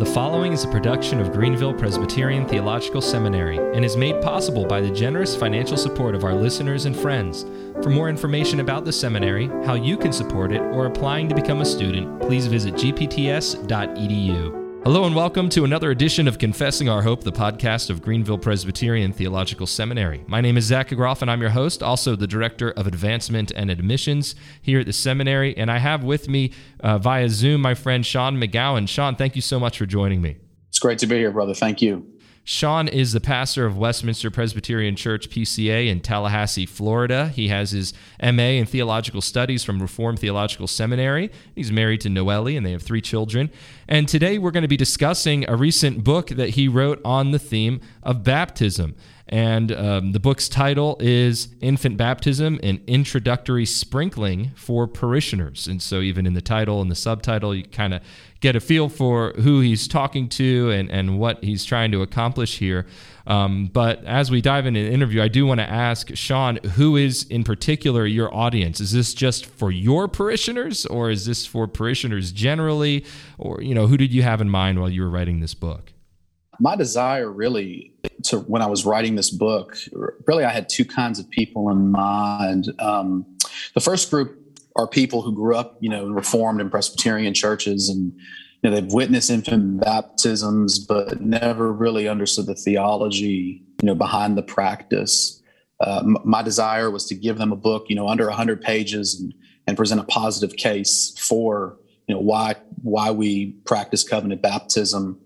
The following is a production of Greenville Presbyterian Theological Seminary and is made possible by the generous financial support of our listeners and friends. For more information about the seminary, how you can support it, or applying to become a student, please visit gpts.edu. Hello and welcome to another edition of Confessing Our Hope, the podcast of Greenville Presbyterian Theological Seminary. My name is Zachary Groff and I'm your host, also the Director of Advancement and Admissions here at the seminary. And I have with me uh, via Zoom my friend Sean McGowan. Sean, thank you so much for joining me. It's great to be here, brother. Thank you. Sean is the pastor of Westminster Presbyterian Church PCA in Tallahassee, Florida. He has his MA in theological studies from Reformed Theological Seminary. He's married to Noelle and they have three children. And today we're going to be discussing a recent book that he wrote on the theme of baptism. And um, the book's title is Infant Baptism An Introductory Sprinkling for Parishioners. And so, even in the title and the subtitle, you kind of get a feel for who he's talking to and, and what he's trying to accomplish here. Um, but as we dive into the interview, I do want to ask Sean, who is in particular your audience? Is this just for your parishioners, or is this for parishioners generally, or you know, who did you have in mind while you were writing this book? My desire really to when I was writing this book, really I had two kinds of people in mind. Um, the first group are people who grew up, you know, in Reformed and Presbyterian churches, and you know they've witnessed infant baptisms, but never really understood the theology, you know, behind the practice. Uh, m- my desire was to give them a book, you know, under 100 pages, and, and present a positive case for, you know, why why we practice covenant baptism.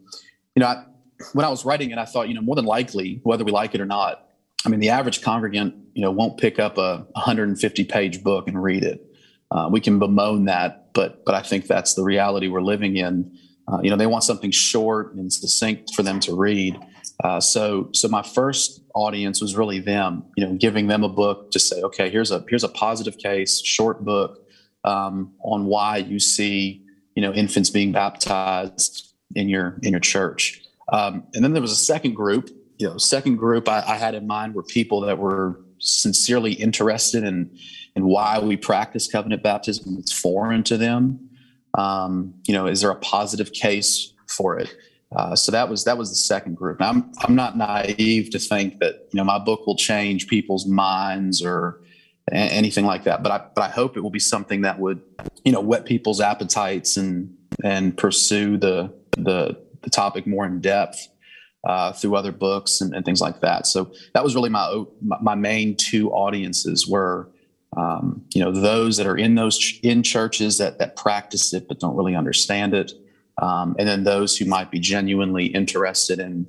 You know, I, when I was writing it, I thought, you know, more than likely, whether we like it or not, I mean, the average congregant, you know, won't pick up a 150 page book and read it. Uh, we can bemoan that, but but I think that's the reality we're living in. Uh, you know, they want something short and succinct for them to read. Uh, so so my first audience was really them. You know, giving them a book to say, okay, here's a here's a positive case, short book um, on why you see you know infants being baptized in your in your church. Um, and then there was a second group. You know, second group I, I, had in mind were people that were sincerely interested in in why we practice covenant baptism. It's foreign to them. Um, you know, is there a positive case for it? Uh, so that was that was the second group. Now, I'm I'm not naive to think that you know my book will change people's minds or a- anything like that. But I but I hope it will be something that would you know whet people's appetites and and pursue the the the topic more in depth uh, through other books and, and, things like that. So that was really my my main two audiences were um, you know those that are in those ch- in churches that that practice it but don't really understand it, um, and then those who might be genuinely interested in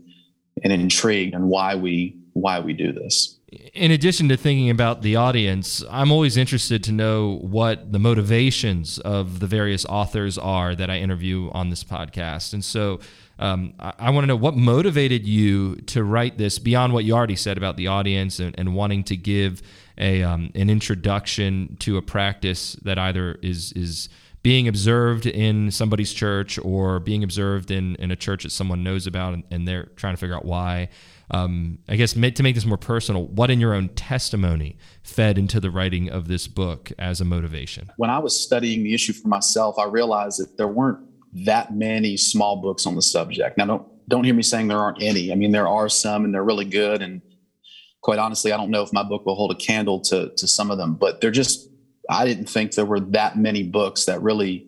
and intrigued on why we why we do this. In addition to thinking about the audience, I'm always interested to know what the motivations of the various authors are that I interview on this podcast. And so um, I, I want to know what motivated you to write this beyond what you already said about the audience and, and wanting to give a um, an introduction to a practice that either is is being observed in somebody's church or being observed in, in a church that someone knows about and, and they're trying to figure out why. Um, I guess to make this more personal, what in your own testimony fed into the writing of this book as a motivation? When I was studying the issue for myself, I realized that there weren't that many small books on the subject. Now, don't don't hear me saying there aren't any. I mean, there are some, and they're really good. And quite honestly, I don't know if my book will hold a candle to to some of them, but they're just. I didn't think there were that many books that really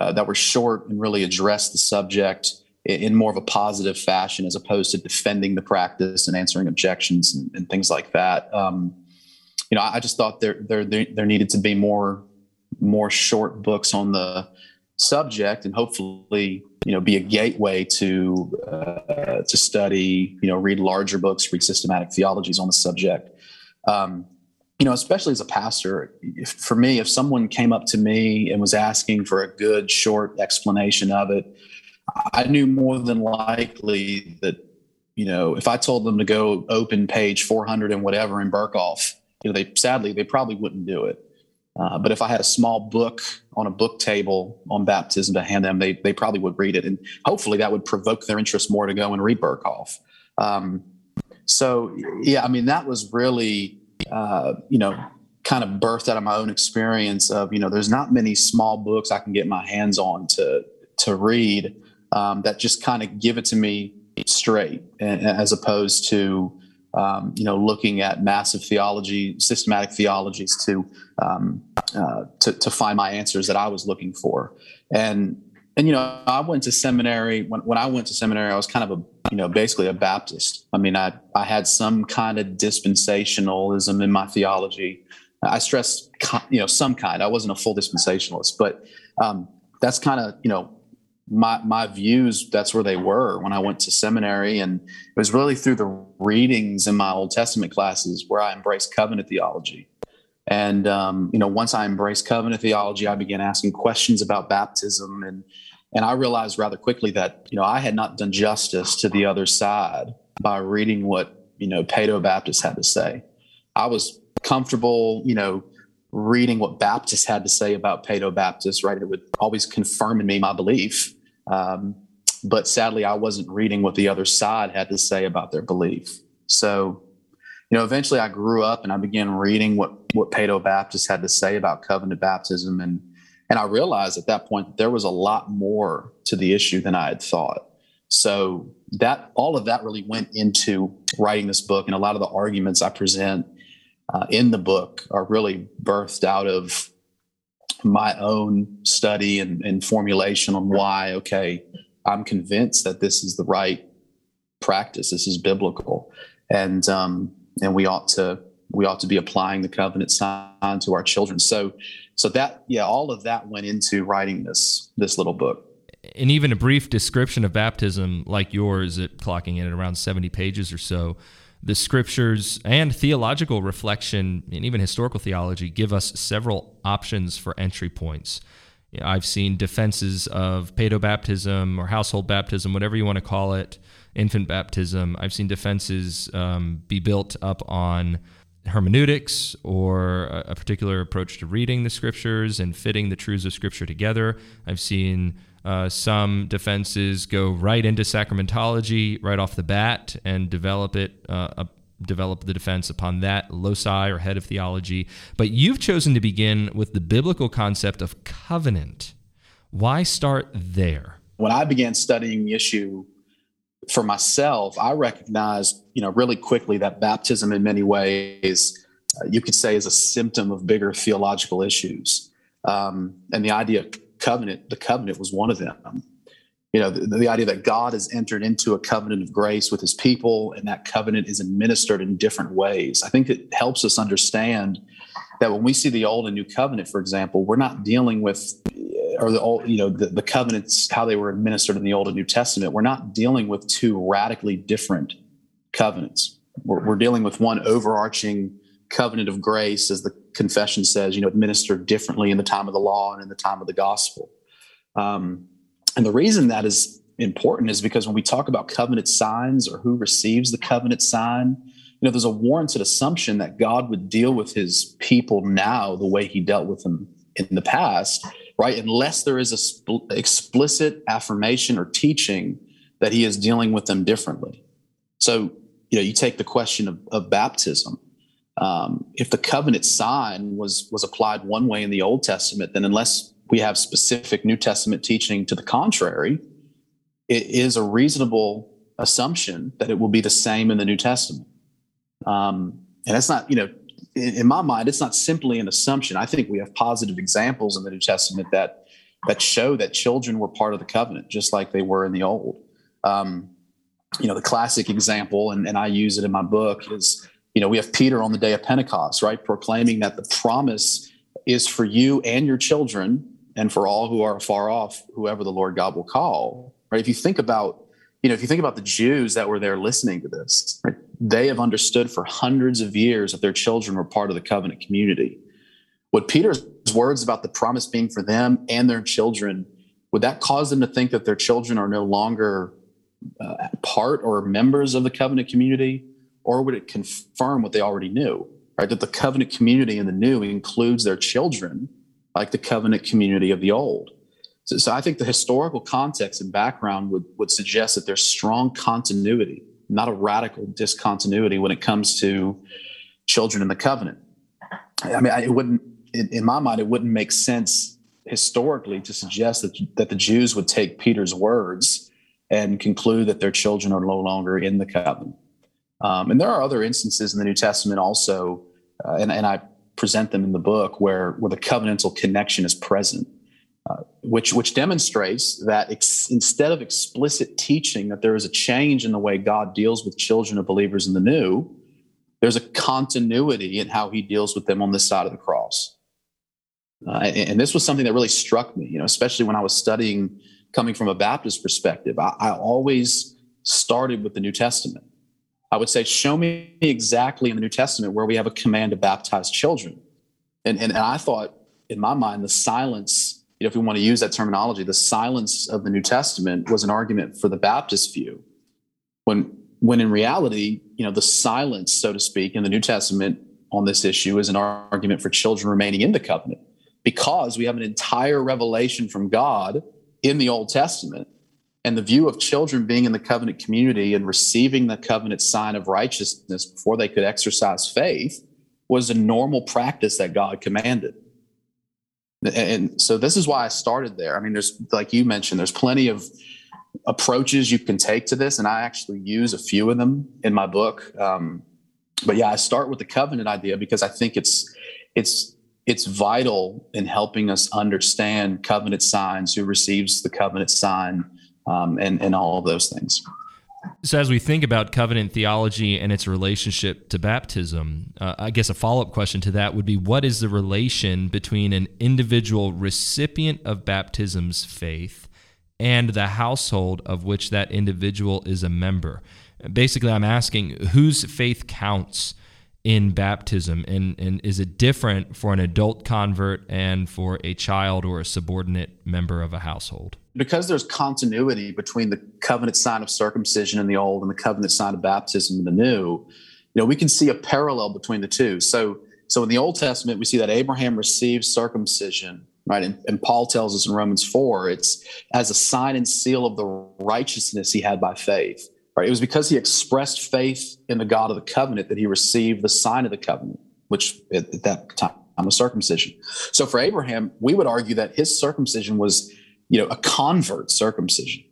uh, that were short and really addressed the subject in, in, more of a positive fashion, as opposed to defending the practice and answering objections and, and things like that. Um, you know, I, I just thought there, there there there needed to be more more short books on the subject and hopefully you know be a gateway to uh, to study you know read larger books read systematic theologies on the subject. Um, you know especially as a pastor if, for me if someone came up to me and was asking for a good short explanation of it i knew more than likely that you know if i told them to go open page 400 and whatever in Berkhof you know they sadly they probably wouldn't do it uh, but if I had a small book on a book table on baptism to hand them, they, they probably would read it. And hopefully that would provoke their interest more to go and read Berkhof. Um, so, yeah, I mean, that was really, uh, you know, kind of birthed out of my own experience of, you know, there's not many small books I can get my hands on to, to read um, that just kind of give it to me straight, as opposed to um, you know looking at massive theology, systematic theologies to, um, uh, to to find my answers that I was looking for. And and you know I went to seminary when when I went to seminary I was kind of a you know basically a Baptist. I mean I I had some kind of dispensationalism in my theology. I stressed you know some kind. I wasn't a full dispensationalist, but um, that's kind of you know my my views that's where they were when I went to seminary and it was really through the readings in my Old Testament classes where I embraced covenant theology. And um, you know, once I embraced covenant theology, I began asking questions about baptism and and I realized rather quickly that you know I had not done justice to the other side by reading what you know Paedo Baptist had to say. I was comfortable, you know, reading what Baptists had to say about Paedo Baptist, right? It would always confirm in me my belief. Um, but sadly, I wasn't reading what the other side had to say about their belief. So, you know, eventually I grew up and I began reading what what Paedo Baptist had to say about covenant baptism, and and I realized at that point that there was a lot more to the issue than I had thought. So that all of that really went into writing this book, and a lot of the arguments I present uh, in the book are really birthed out of my own study and, and formulation on why, okay, I'm convinced that this is the right practice. This is biblical, and um, and we ought to we ought to be applying the covenant sign to our children. So, so that yeah, all of that went into writing this this little book. And even a brief description of baptism like yours, at clocking in at around seventy pages or so, the scriptures and theological reflection and even historical theology give us several options for entry points. I've seen defenses of paedobaptism or household baptism, whatever you want to call it, infant baptism. I've seen defenses um, be built up on hermeneutics or a particular approach to reading the scriptures and fitting the truths of scripture together. I've seen uh, some defenses go right into sacramentology right off the bat and develop it, uh, develop the defense upon that loci or head of theology. But you've chosen to begin with the biblical concept of covenant. Why start there? When I began studying the issue for myself, I recognized, you know, really quickly that baptism, in many ways, uh, you could say, is a symptom of bigger theological issues. Um, and the idea covenant, the covenant was one of them. You know, the, the, idea that God has entered into a covenant of grace with his people and that covenant is administered in different ways. I think it helps us understand that when we see the old and new covenant, for example, we're not dealing with or the old, you know, the, the covenants, how they were administered in the Old and New Testament, we're not dealing with two radically different covenants. We're, we're dealing with one overarching covenant of grace, as the confession says, you know, administered differently in the time of the law and in the time of the gospel. Um, and the reason that is important is because when we talk about covenant signs or who receives the covenant sign, you know, there's a warranted assumption that God would deal with his people now the way he dealt with them in the past, right? Unless there is a sp- explicit affirmation or teaching that he is dealing with them differently. So, you know, you take the question of, of baptism um, if the covenant sign was was applied one way in the Old Testament, then unless we have specific New Testament teaching to the contrary, it is a reasonable assumption that it will be the same in the New Testament. Um, and that's not, you know, in, in, my mind, it's not simply an assumption. I think we have positive examples in the New Testament that that show that children were part of the covenant, just like they were in the Old. Um, you know, the classic example, and, and I use it in my book, is you know, we have Peter on the day of Pentecost, right, proclaiming that the promise is for you and your children and for all who are far off, whoever the Lord God will call. Right? If you think about, you know, if you think about the Jews that were there listening to this, right, they have understood for hundreds of years that their children were part of the covenant community. Would Peter's words about the promise being for them and their children, would that cause them to think that their children are no longer uh, part or members of the covenant community? Or would it confirm what they already knew? Right, that the covenant community in the new includes their children, like the covenant community of the old. So, so I think the historical context and background would, would suggest that there's strong continuity, not a radical discontinuity when it comes to children in the covenant. I mean, it wouldn't, in, in my mind, it wouldn't make sense historically to suggest that, that the Jews would take Peter's words and conclude that their children are no longer in the covenant. Um, and there are other instances in the New Testament also, uh, and, and I present them in the book where, where the covenantal connection is present. Uh, which which demonstrates that ex- instead of explicit teaching that there is a change in the way God deals with children of believers in the new, there's a continuity in how He deals with them on this side of the cross. Uh, and, and, this was something that really struck me, you know, especially when I was studying coming from a Baptist perspective. I, I always started with the New Testament. I would say, show me exactly in the New Testament where we have a command to baptize children. And, and, and I thought, in my mind, the silence, you know, if we want to use that terminology, the silence of the New Testament was an argument for the Baptist view. When, when in reality, you know, the silence, so to speak, in the New Testament on this issue is an argument for children remaining in the covenant because we have an entire revelation from God in the Old Testament. And the view of children being in the covenant community and receiving the covenant sign of righteousness before they could exercise faith was a normal practice that God commanded. And so this is why I started there. I mean, there's, like you mentioned, there's plenty of approaches you can take to this, and I actually use a few of them in my book. Um, but yeah, I start with the covenant idea because I think it's it's it's vital in helping us understand covenant signs, who receives the covenant sign, um, and and all of those things. So, as we think about covenant theology and its relationship to baptism, uh, I guess a follow up question to that would be what is the relation between an individual recipient of baptism's faith and the household of which that individual is a member? Basically, I'm asking whose faith counts in baptism and, and is it different for an adult convert and for a child or a subordinate member of a household because there's continuity between the covenant sign of circumcision in the old and the covenant sign of baptism in the new you know we can see a parallel between the two so so in the old testament we see that abraham received circumcision right and, and paul tells us in romans 4 it's as a sign and seal of the righteousness he had by faith Right? It was because he expressed faith in the God of the covenant that he received the sign of the covenant, which at, at that time was circumcision. So for Abraham, we would argue that his circumcision was, you know, a convert circumcision.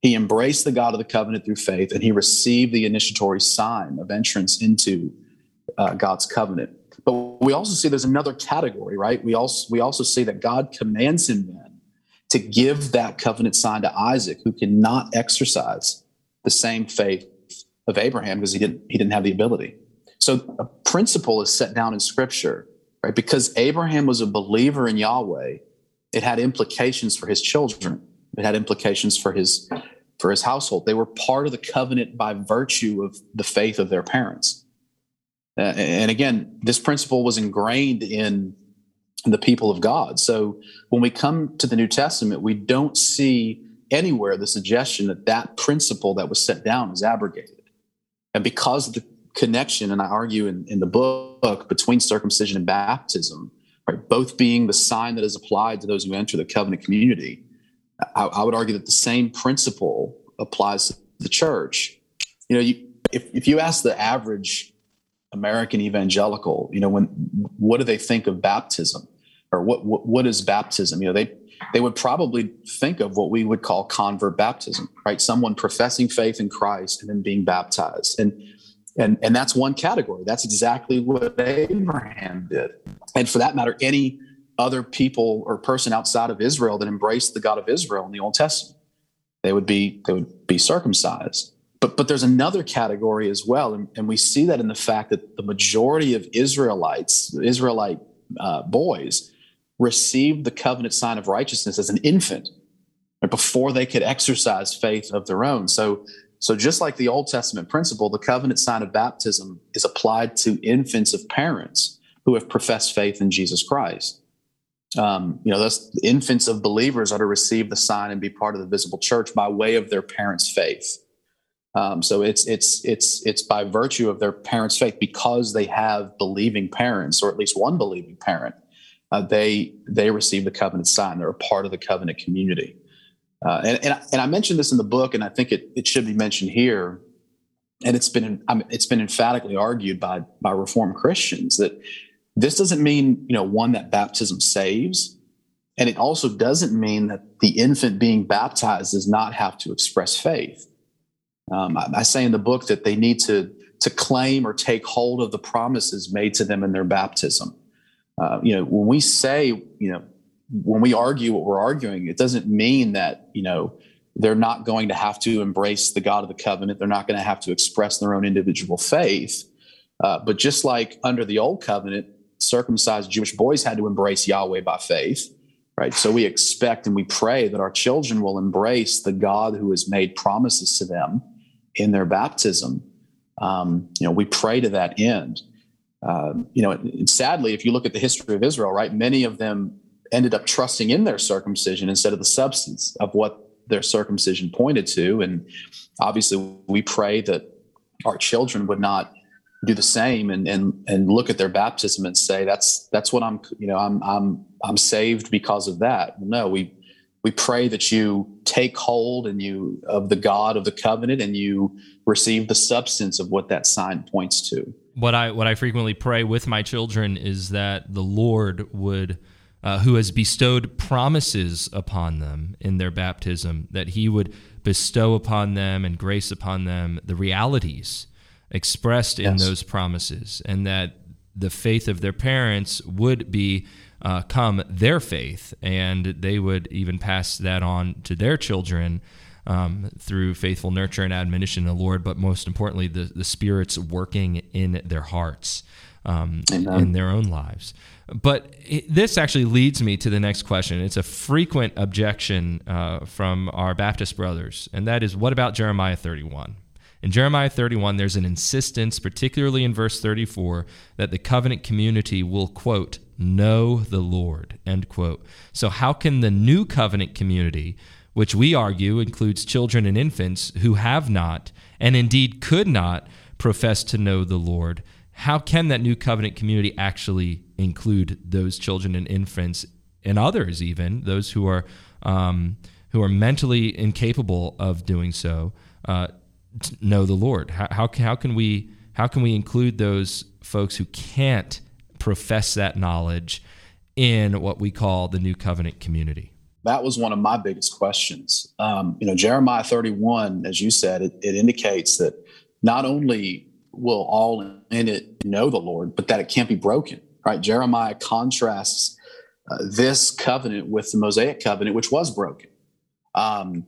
He embraced the God of the covenant through faith, and he received the initiatory sign of entrance into uh, God's covenant. But we also see there's another category, right? We also we also see that God commands him then to give that covenant sign to Isaac, who cannot exercise the same faith of Abraham because he didn't he didn't have the ability. So a principle is set down in scripture, right? Because Abraham was a believer in Yahweh, it had implications for his children. It had implications for his for his household. They were part of the covenant by virtue of the faith of their parents. Uh, and again, this principle was ingrained in the people of God. So when we come to the New Testament, we don't see anywhere the suggestion that that principle that was set down is abrogated. And because the connection, and I argue in, in the book, between circumcision and baptism, right, both being the sign that is applied to those who enter the covenant community, I, I would argue that the same principle applies to the church. You know, you, if, if you ask the average American evangelical, you know, when what do they think of baptism, or what what, what is baptism? You know, they they would probably think of what we would call convert baptism, right? Someone professing faith in Christ and then being baptized. And and and that's one category. That's exactly what Abraham did. And for that matter, any other people or person outside of Israel that embraced the God of Israel in the Old Testament, they would be they would be circumcised. But but there's another category as well, and, and we see that in the fact that the majority of Israelites, Israelite uh, boys, received the covenant sign of righteousness as an infant before they could exercise faith of their own. So, so just like the Old Testament principle, the covenant sign of baptism is applied to infants of parents who have professed faith in Jesus Christ. Um, you know, those infants of believers are to receive the sign and be part of the visible church by way of their parents' faith. Um, so it's it's it's it's by virtue of their parents' faith because they have believing parents, or at least one believing parent, uh, they they receive the covenant sign. They're a part of the covenant community. Uh, and, and, and I mentioned this in the book, and I think it, it should be mentioned here. And it's been I mean, it's been emphatically argued by by Reformed Christians that this doesn't mean you know one that baptism saves, And it also doesn't mean that the infant being baptized does not have to express faith. Um, I, I say in the book that they need to, to claim or take hold of the promises made to them in their baptism. Uh, you know, when we say, you know, when we argue what we're arguing, it doesn't mean that, you know, they're not going to have to embrace the God of the covenant. They're not going to have to express their own individual faith. Uh, but just like under the old covenant, circumcised Jewish boys had to embrace Yahweh by faith, right? So we expect and we pray that our children will embrace the God who has made promises to them in their baptism. Um, you know, we pray to that end. Uh, you know, sadly, if you look at the history of Israel, right, many of them ended up trusting in their circumcision instead of the substance of what their circumcision pointed to. And obviously, we pray that our children would not do the same and and and look at their baptism and say that's that's what I'm you know I'm I'm I'm saved because of that. No, we we pray that you take hold and you of the God of the covenant and you receive the substance of what that sign points to. What I what I frequently pray with my children is that the Lord would uh, who has bestowed promises upon them in their baptism, that he would bestow upon them and grace upon them the realities expressed in those promises, and that the faith of their parents would be uh, come their faith, and they would even pass that on to their children. Um, through faithful nurture and admonition of the Lord, but most importantly, the, the Spirit's working in their hearts, um, in their own lives. But this actually leads me to the next question. It's a frequent objection uh, from our Baptist brothers, and that is what about Jeremiah 31? In Jeremiah 31, there's an insistence, particularly in verse 34, that the covenant community will, quote, know the Lord, end quote. So, how can the new covenant community, which we argue includes children and infants who have not, and indeed could not, profess to know the Lord, how can that new covenant community actually include those children and infants and others, even those who are um, who are mentally incapable of doing so, uh, know the Lord? How, how, how can we how can we include those folks who can't profess that knowledge in what we call the new covenant community? That was one of my biggest questions. Um, you know, Jeremiah 31, as you said, it, it indicates that not only will all in it know the Lord, but that it can't be broken, right? Jeremiah contrasts uh, this covenant with the Mosaic covenant, which was broken. Um,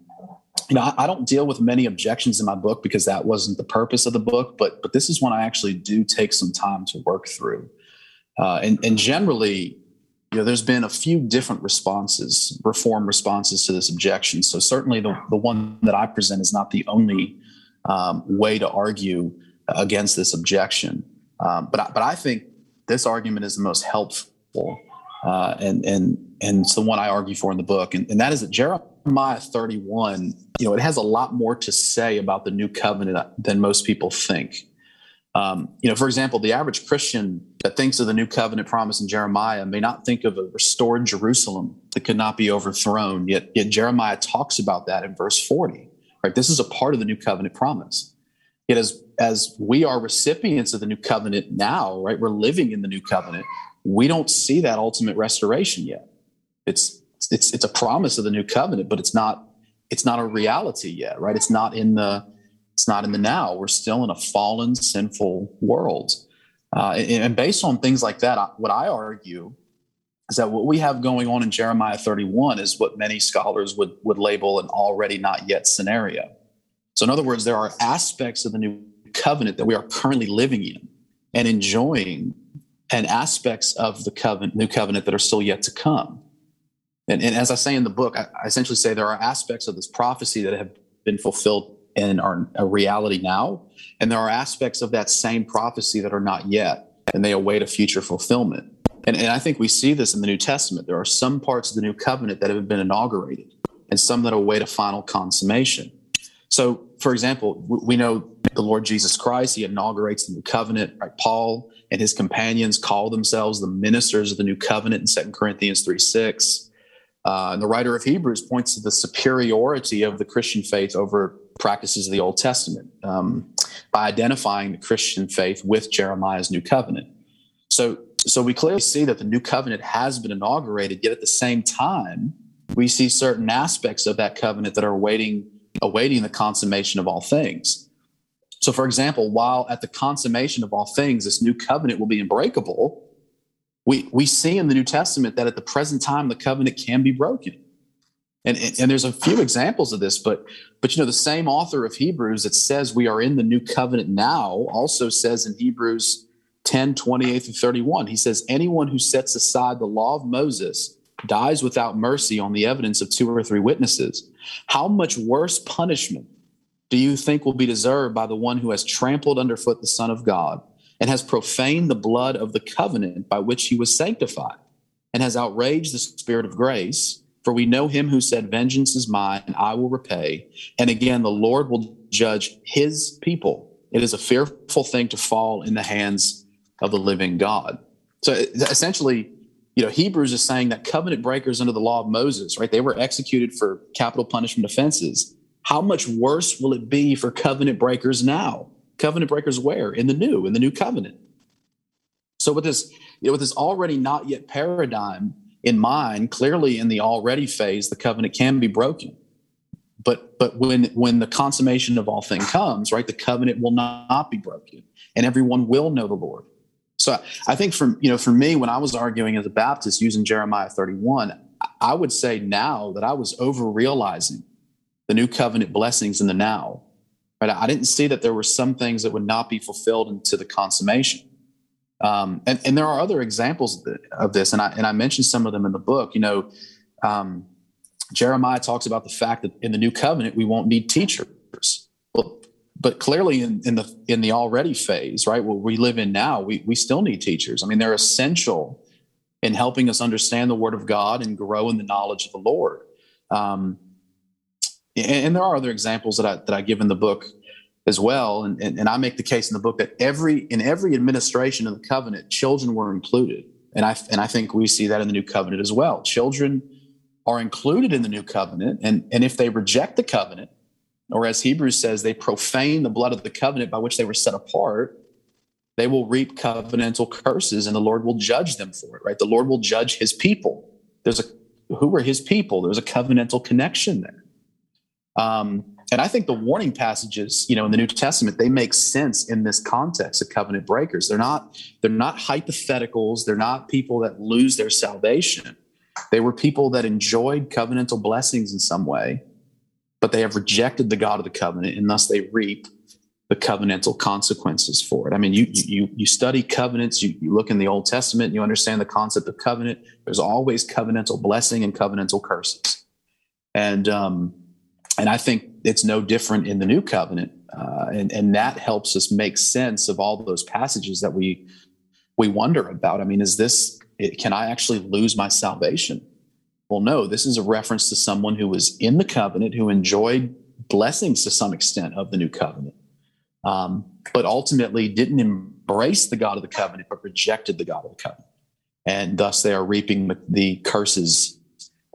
you know, I, I, don't deal with many objections in my book because that wasn't the purpose of the book, but but this is one I actually do take some time to work through. Uh, and, and generally, you know, there's been a few different responses, reform responses to this objection. So certainly, the the one that I present is not the only um, way to argue against this objection. Um, but I, but I think this argument is the most helpful, uh, and and and it's the one I argue for in the book, and, and that is that Jeremiah 31. You know, it has a lot more to say about the new covenant than most people think. Um, you know, for example, the average Christian that thinks of the new covenant promise in Jeremiah may not think of a restored Jerusalem that could not be overthrown. Yet, yet Jeremiah talks about that in verse 40. Right, this is a part of the new covenant promise. Yet as as we are recipients of the new covenant now, right? We're living in the new covenant. We don't see that ultimate restoration yet. It's it's it's a promise of the new covenant, but it's not it's not a reality yet, right? It's not in the it's not in the now. We're still in a fallen, sinful world. Uh, and, and, based on things like that, what I argue is that what we have going on in Jeremiah 31 is what many scholars would would label an already not yet scenario. So, in other words, there are aspects of the new covenant that we are currently living in and enjoying, and aspects of the covenant, new covenant that are still yet to come. And, and as I say in the book, I, I essentially say there are aspects of this prophecy that have been fulfilled and are a reality now, and there are aspects of that same prophecy that are not yet, and they await a future fulfillment. And, and I think we see this in the New Testament. There are some parts of the new covenant that have been inaugurated, and some that await a final consummation. So, for example, we know the Lord Jesus Christ, he inaugurates the new covenant. Right? Paul and his companions call themselves the ministers of the new covenant in 2 Corinthians 3 6. Uh, and the writer of Hebrews points to the superiority of the Christian faith over practices of the Old Testament um, by identifying the Christian faith with Jeremiah's new covenant. So, So we clearly see that the new covenant has been inaugurated, yet at the same time, we see certain aspects of that covenant that are waiting, awaiting the consummation of all things. So, for example, while at the consummation of all things, this new covenant will be unbreakable, we, we see in the New Testament that at the present time, the covenant can be broken. And, and, and there's a few examples of this, but but you know the same author of Hebrews that says we are in the new covenant now also says in Hebrews 10, 28 through 31, he says, anyone who sets aside the law of Moses dies without mercy on the evidence of two or three witnesses. How much worse punishment do you think will be deserved by the one who has trampled underfoot the Son of God and has profaned the blood of the covenant by which he was sanctified and has outraged the Spirit of grace? For we know him who said, Vengeance is mine, I will repay. And again, the Lord will judge his people. It is a fearful thing to fall in the hands of the living God. So essentially, you know, Hebrews is saying that covenant breakers under the law of Moses, right? They were executed for capital punishment offenses. How much worse will it be for covenant breakers now? Covenant breakers where? In the new, in the new covenant. So with this, you know, with this already not yet paradigm in mind, clearly in the already phase, the covenant can be broken. But but when when the consummation of all things comes, right, the covenant will not be broken, and everyone will know the Lord. So I think for you know for me when I was arguing as a Baptist using Jeremiah 31, I would say now that I was over realizing the new covenant blessings in the now. Right? I didn't see that there were some things that would not be fulfilled into the consummation. Um, and, and there are other examples of this, and I and I mentioned some of them in the book. You know, um, Jeremiah talks about the fact that in the new covenant we won't need teachers but clearly in, in the in the already phase, right, what we live in now, we we still need teachers. I mean, they're essential in helping us understand the Word of God and grow in the knowledge of the Lord. Um, and, and, there are other examples that I that I give in the book as well, and, and, and I make the case in the book that every in every administration of the covenant, children were included, and I and I think we see that in the new covenant as well. Children are included in the new covenant, and and if they reject the covenant or as Hebrews says, they profane the blood of the covenant by which they were set apart, they will reap covenantal curses and the Lord will judge them for it, right? The Lord will judge his people. There's a who are his people? There's a covenantal connection there. Um, and I think the warning passages, you know, in the New Testament, they make sense in this context of covenant breakers. They're not, they're not hypotheticals. They're not people that lose their salvation. They were people that enjoyed covenantal blessings in some way but they have rejected the God of the covenant, and thus they reap the covenantal consequences for it. I mean, you you you study covenants, you, you look in the Old Testament, and you understand the concept of covenant. There's always covenantal blessing and covenantal curses, and um, and I think it's no different in the New Covenant, uh, and and that helps us make sense of all those passages that we we wonder about. I mean, is this can I actually lose my salvation? Well, no, this is a reference to someone who was in the covenant, who enjoyed blessings to some extent of the new covenant, um, but ultimately didn't embrace the God of the covenant, but rejected the God of the covenant. And thus they are reaping the curses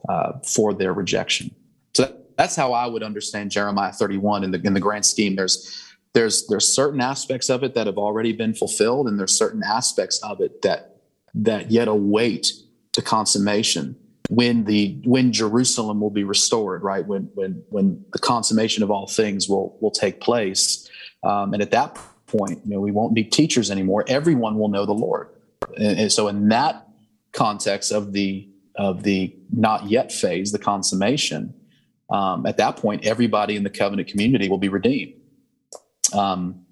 uh, for their rejection. So that's how I would understand Jeremiah 31 in the, in the grand scheme. There's there's there's certain aspects of it that have already been fulfilled, and there's certain aspects of it that that yet await the consummation when the when Jerusalem will be restored, right? When when when the consummation of all things will will take place, um, and at that point, you know, we won't need teachers anymore. Everyone will know the Lord, and, and so in that context of the of the not yet phase, the consummation, um, at that point, everybody in the covenant community will be redeemed. Um,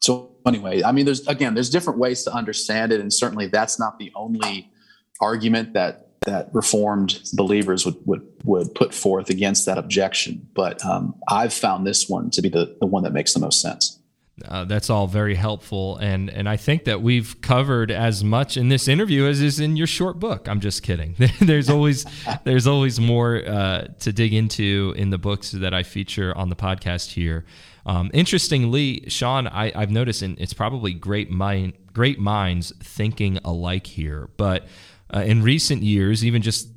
so anyway, I mean, there's again, there's different ways to understand it, and certainly that's not the only argument that that reformed believers would would would put forth against that objection. But um, I've found this one to be the, the one that makes the most sense. Uh, that's all very helpful, and and I think that we've covered as much in this interview as is in your short book. I'm just kidding. there's always there's always more uh, to dig into in the books that I feature on the podcast here. Um, interestingly, Sean, I, have noticed, and it's probably great mind great minds thinking alike here, but uh, in recent years, even just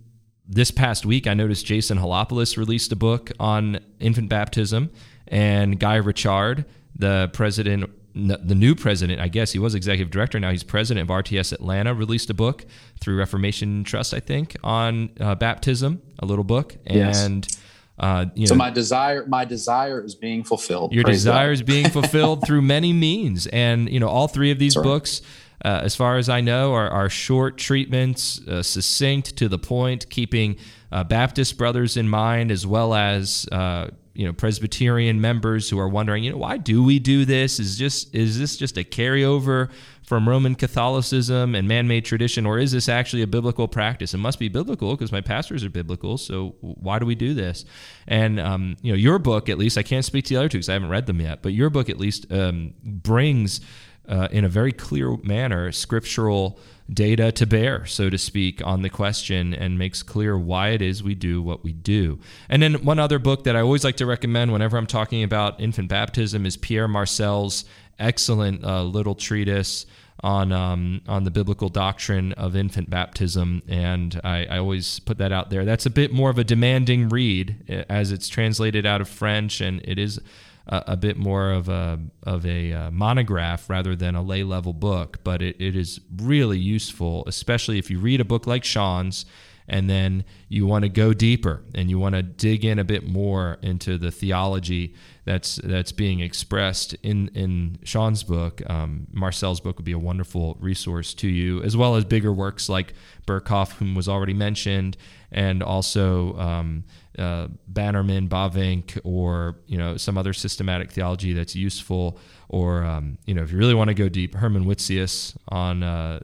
this past week, I noticed Jason Helopoulos released a book on infant baptism, and Guy Richard, the president the new president, I guess he was executive director. Now he's president of RTS Atlanta. Released a book through Reformation Trust, I think, on uh, baptism. A little book, and yes. uh, you know, so my desire, my desire is being fulfilled. Your Praise desire God. is being fulfilled through many means, and you know all three of these That's books. Uh, as far as I know, are, are short treatments, uh, succinct to the point, keeping uh, Baptist brothers in mind, as well as uh, you know Presbyterian members who are wondering, you know, why do we do this? Is just is this just a carryover from Roman Catholicism and man-made tradition, or is this actually a biblical practice? It must be biblical because my pastors are biblical. So why do we do this? And um, you know, your book, at least, I can't speak to the other two because I haven't read them yet, but your book at least um, brings uh, in a very clear manner scriptural data to bear, so to speak, on the question and makes clear why it is we do what we do. And then one other book that I always like to recommend whenever I'm talking about infant baptism is Pierre Marcel's excellent uh, little treatise on um, on the biblical doctrine of infant baptism, and I, I, always put that out there. That's a bit more of a demanding read uh, as it's translated out of French, and it is a, a bit more of a of a uh, monograph rather than a lay level book, but it, it is really useful, especially if you read a book like Sean's and then you want to go deeper and you want to dig in a bit more into the theology that's that's being expressed in in Sean's book. Um, Marcel's book would be a wonderful resource to you, as well as bigger works like Berkhof, whom was already mentioned, and also um, uh, Bannerman, Bavinck, or you know some other systematic theology that's useful. Or um, you know if you really want to go deep, Herman Witsius on uh,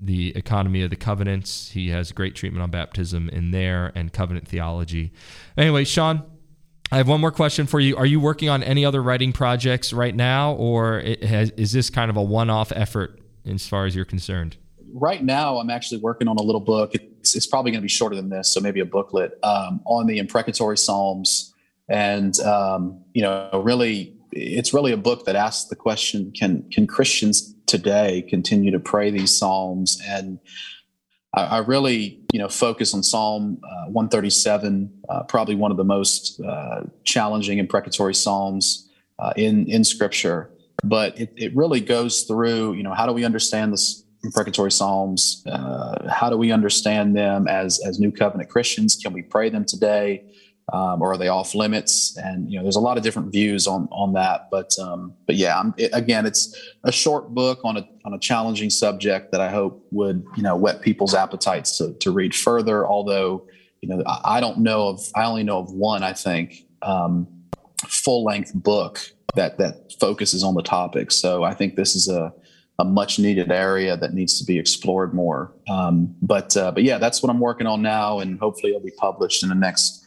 the economy of the covenants. He has great treatment on baptism in there and covenant theology. Anyway, Sean, I have one more question for you. Are you working on any other writing projects right now, or has, is this kind of a one-off effort as far as you're concerned? Right now, I'm actually working on a little book. It's, it's probably going to be shorter than this, so maybe a booklet um, on the imprecatory psalms, and um, you know, really, it's really a book that asks the question: Can can Christians today continue to pray these psalms? And I, I really, you know, focus on Psalm uh, 137, uh, probably one of the most uh, challenging imprecatory psalms uh, in in Scripture. But it, it really goes through, you know, how do we understand this imprecatory psalms? Uh, how do we understand them as as New Covenant Christians? Can we pray them today? um, or are they off limits? And you know, there's a lot of different views on on that. But um, but yeah, it, again, it's a short book on a on a challenging subject that I hope would you know whet people's appetites to to read further. Although you know, I, I don't know of I only know of one I think um, full length book that that focuses on the topic. So I think this is a a much needed area that needs to be explored more. Um, but uh, but yeah, that's what I'm working on now, and hopefully it'll be published in the next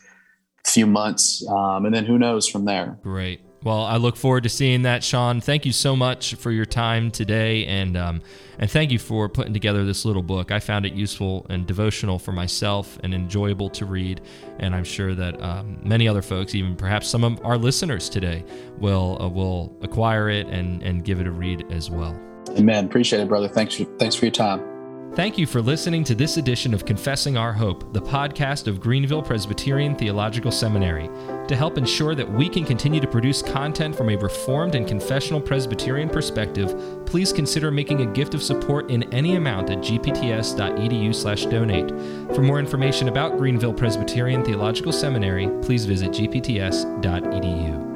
few months, um, and then who knows from there. Great. Well, I look forward to seeing that, Sean. Thank you so much for your time today, and um, and thank you for putting together this little book. I found it useful and devotional for myself, and enjoyable to read. And I'm sure that um, many other folks, even perhaps some of our listeners today, will uh, will acquire it and and give it a read as well. Amen. Appreciate it, brother. Thanks. For, thanks for your time. Thank you for listening to this edition of Confessing Our Hope, the podcast of Greenville Presbyterian Theological Seminary. To help ensure that we can continue to produce content from a Reformed and confessional Presbyterian perspective, please consider making a gift of support in any amount at gpts.edu/donate. For more information about Greenville Presbyterian Theological Seminary, please visit gpts.edu.